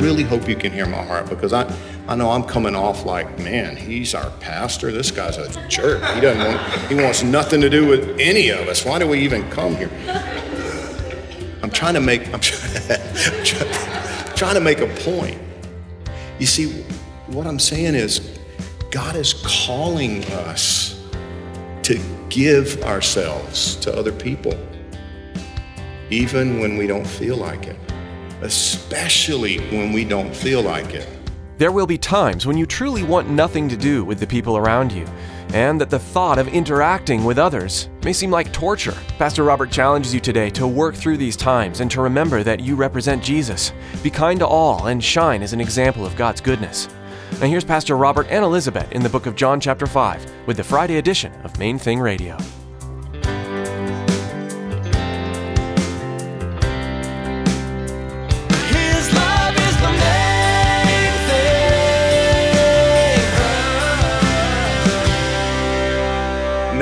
Really hope you can hear my heart because I, I know I'm coming off like, man, he's our pastor. This guy's a jerk. He doesn't want, he wants nothing to do with any of us. Why do we even come here? I'm trying to make, I'm trying, to make a point. You see, what I'm saying is, God is calling us to give ourselves to other people, even when we don't feel like it, especially when we don't feel like it. There will be times when you truly want nothing to do with the people around you, and that the thought of interacting with others may seem like torture. Pastor Robert challenges you today to work through these times and to remember that you represent Jesus. Be kind to all and shine as an example of God's goodness. Now, here's Pastor Robert and Elizabeth in the book of John, chapter 5, with the Friday edition of Main Thing Radio.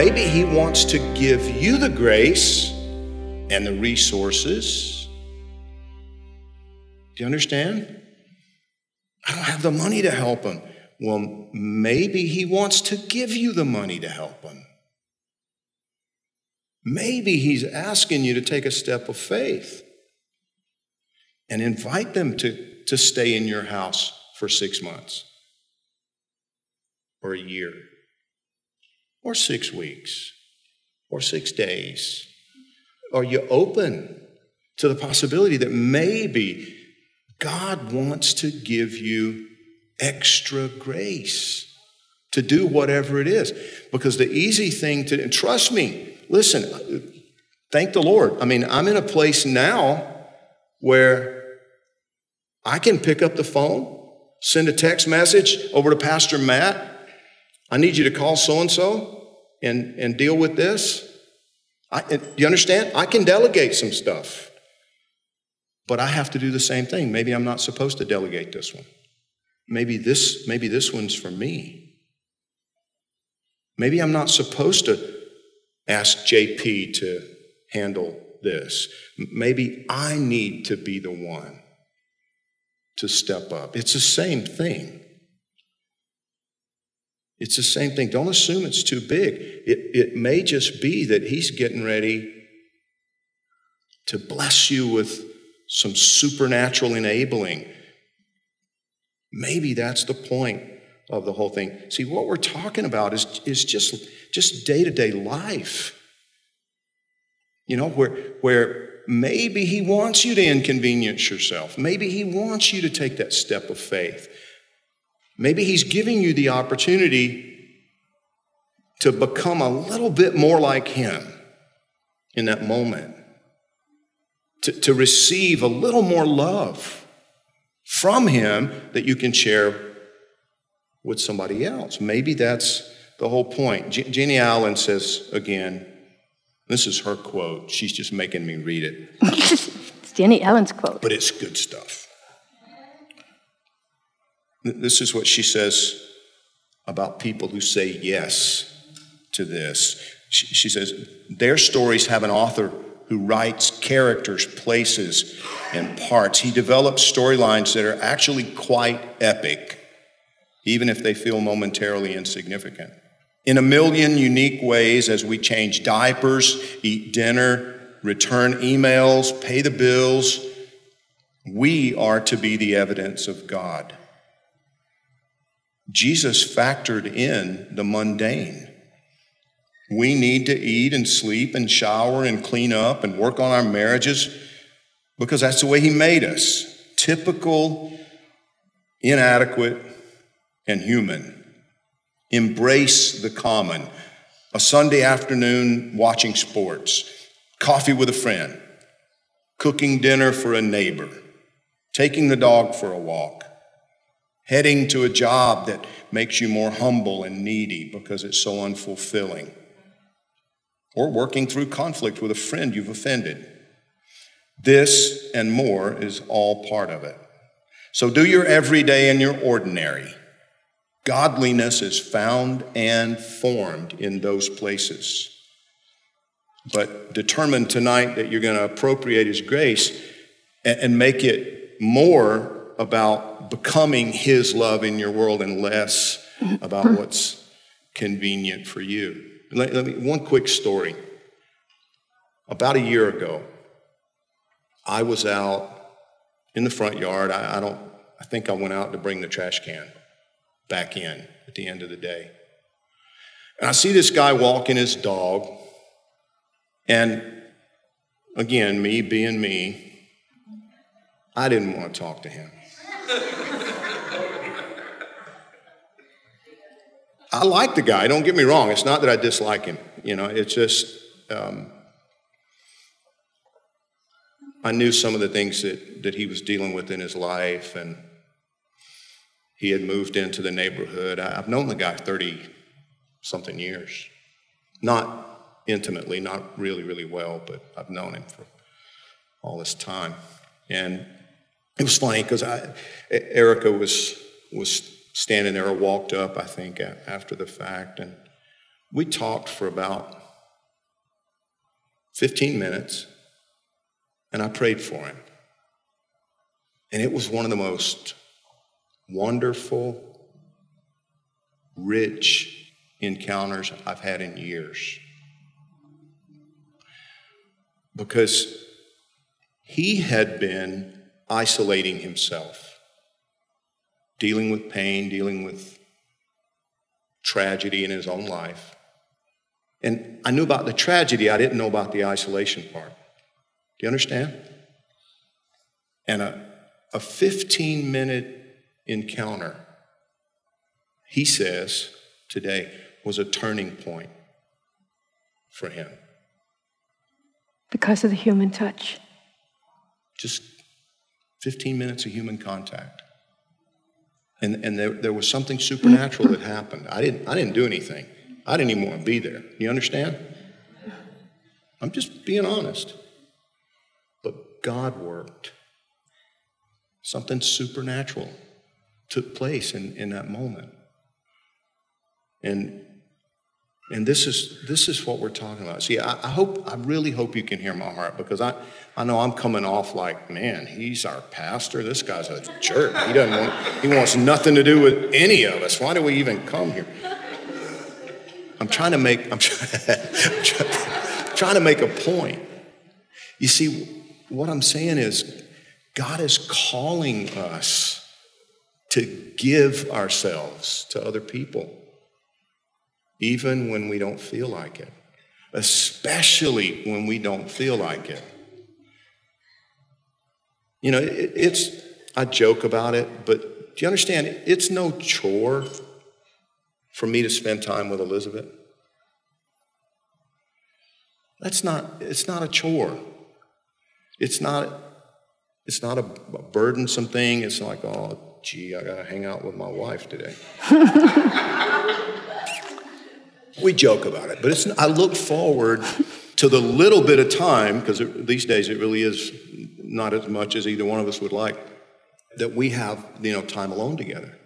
Maybe He wants to give you the grace and the resources. Do you understand? I don't have the money to help him. Well, maybe He wants to give you the money to help him. Maybe He's asking you to take a step of faith and invite them to, to stay in your house for six months or a year or six weeks or six days? Are you open to the possibility that maybe God wants to give you extra grace to do whatever it is? Because the easy thing to, and trust me, listen, thank the Lord. I mean, I'm in a place now where I can pick up the phone, send a text message over to Pastor Matt. I need you to call so and so and deal with this. And you understand? I can delegate some stuff, but I have to do the same thing. Maybe I'm not supposed to delegate this one. Maybe this maybe this one's for me. Maybe I'm not supposed to ask JP to handle this. Maybe I need to be the one to step up. It's the same thing. It's the same thing. Don't assume it's too big. It, it may just be that He's getting ready to bless you with some supernatural enabling. Maybe that's the point of the whole thing. See, what we're talking about is, is just, just day-to-day life. You know, where, where maybe he wants you to inconvenience yourself. Maybe he wants you to take that step of faith. Maybe he's giving you the opportunity to become a little bit more like him in that moment, to, to receive a little more love from him that you can share with somebody else. Maybe that's the whole point. Je- Jeannie Allen says again, this is her quote. She's just making me read it, it's Jennie Allen's quote. but it's good stuff. Th- This is what she says about people who say yes to this. She says, Their stories have an author who writes characters, places, and parts. He develops storylines that are actually quite epic, even if they feel momentarily insignificant. In a million unique ways, as we change diapers, eat dinner, return emails, pay the bills, we are to be the evidence of God. Jesus factored in the mundane. We need to eat and sleep and shower and clean up and work on our marriages. because that's the way He made us typical, inadequate, and human. Embrace the common. A Sunday afternoon watching sports, coffee with a friend, cooking dinner for a neighbor, taking the dog for a walk, heading to a job that makes you more humble and needy because it's so unfulfilling, or working through conflict with a friend you've offended. This and more is all part of it. So do your everyday and your ordinary. Godliness is found and formed in those places. But determine tonight that you're going to appropriate His grace and make it more about becoming His love in your world and less about what's convenient for you. Let, let me, one quick story. About a year ago, I was out in the front yard. I, I, don't, I think I went out to bring the trash can back in at the end of the day. And I see this guy walking his dog. And again, me being me, I didn't want to talk to him. I like the guy, don't get me wrong. It's not that I dislike him. You know, it's just, um, I knew some of the things that, that he was dealing with in his life, and he had moved into the neighborhood. I, I've known the guy 30 something years. Not intimately, not really, really well, but I've known him for all this time. And it was funny because Erica was, was standing there walked up, I think, after the fact, and we talked for about 15 minutes and I prayed for him. And it was one of the most wonderful, rich encounters I've had in years. Because he had been isolating himself, dealing with pain, dealing with tragedy in his own life. And I knew about the tragedy, I didn't know about the isolation part. Do you understand? And a, a 15 minute encounter, he says today, was a turning point for him. Because of the human touch. Just 15 minutes of human contact. And, and there, there was something supernatural that happened. I didn't, I didn't do anything. I didn't even want to be there. You understand? I'm just being honest. But God worked. Something supernatural took place in, in that moment. And and this is this is what we're talking about. See, I, I, hope I really hope you can hear my heart because I, I know I'm coming off like, man, he's our pastor. This guy's a jerk. He doesn't want he wants nothing to do with any of us. Why do we even come here? I'm trying to make I'm, try, I'm trying to make a point. You see, what I'm saying is, God is calling us to give ourselves to other people, even when we don't feel like it, especially when we don't feel like it. You know, it, it's, I joke about it, but do you understand? It's no chore for me to spend time with Elizabeth. That's not, it's not a chore. It's not, it's not a, a burdensome thing. It's like, oh, gee, I got to hang out with my wife today. we joke about it, but it's, I look forward to the little bit of time, because these days it really is not as much as either one of us would like, that we have, you know, time alone together.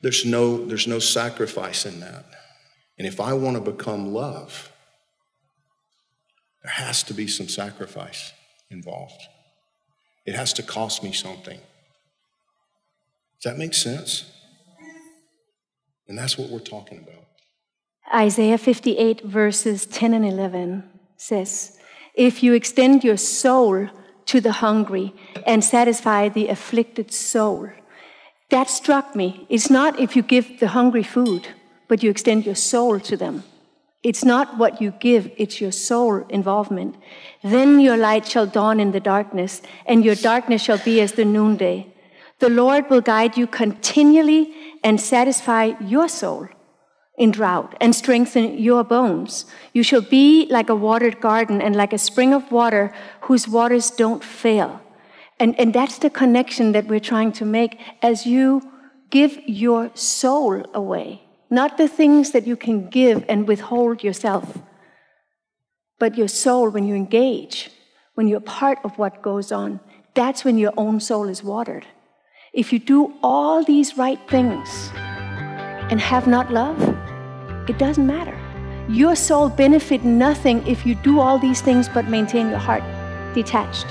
There's no, there's no sacrifice in that. And if I want to become love, there has to be some sacrifice involved. It has to cost me something. Does that make sense? And that's what we're talking about. Isaiah 58, verses 10 and 11 says, If you extend your soul to the hungry and satisfy the afflicted soul, that struck me. It's not if you give the hungry food, but you extend your soul to them. It's not what you give, it's your soul involvement. Then your light shall dawn in the darkness, and your darkness shall be as the noonday. The Lord will guide you continually and satisfy your soul in drought and strengthen your bones. You shall be like a watered garden and like a spring of water whose waters don't fail. And, and that's the connection that we're trying to make as you give your soul away, not the things that you can give and withhold yourself, but your soul when you engage, when you're part of what goes on. That's when your own soul is watered. If you do all these right things and have not love, it doesn't matter. Your soul benefit nothing if you do all these things but maintain your heart detached.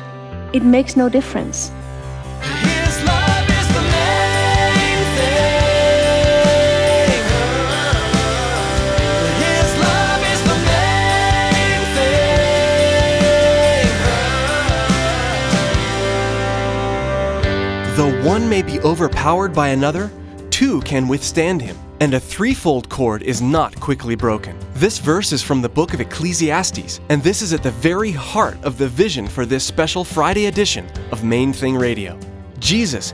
It makes no difference. His love is the main thing. His love is the main thing. Though one may be overpowered by another, two can withstand him, and a threefold cord is not quickly broken. This verse is from the book of Ecclesiastes, and this is at the very heart of the vision for this special Friday edition of Main Thing Radio. Jesus,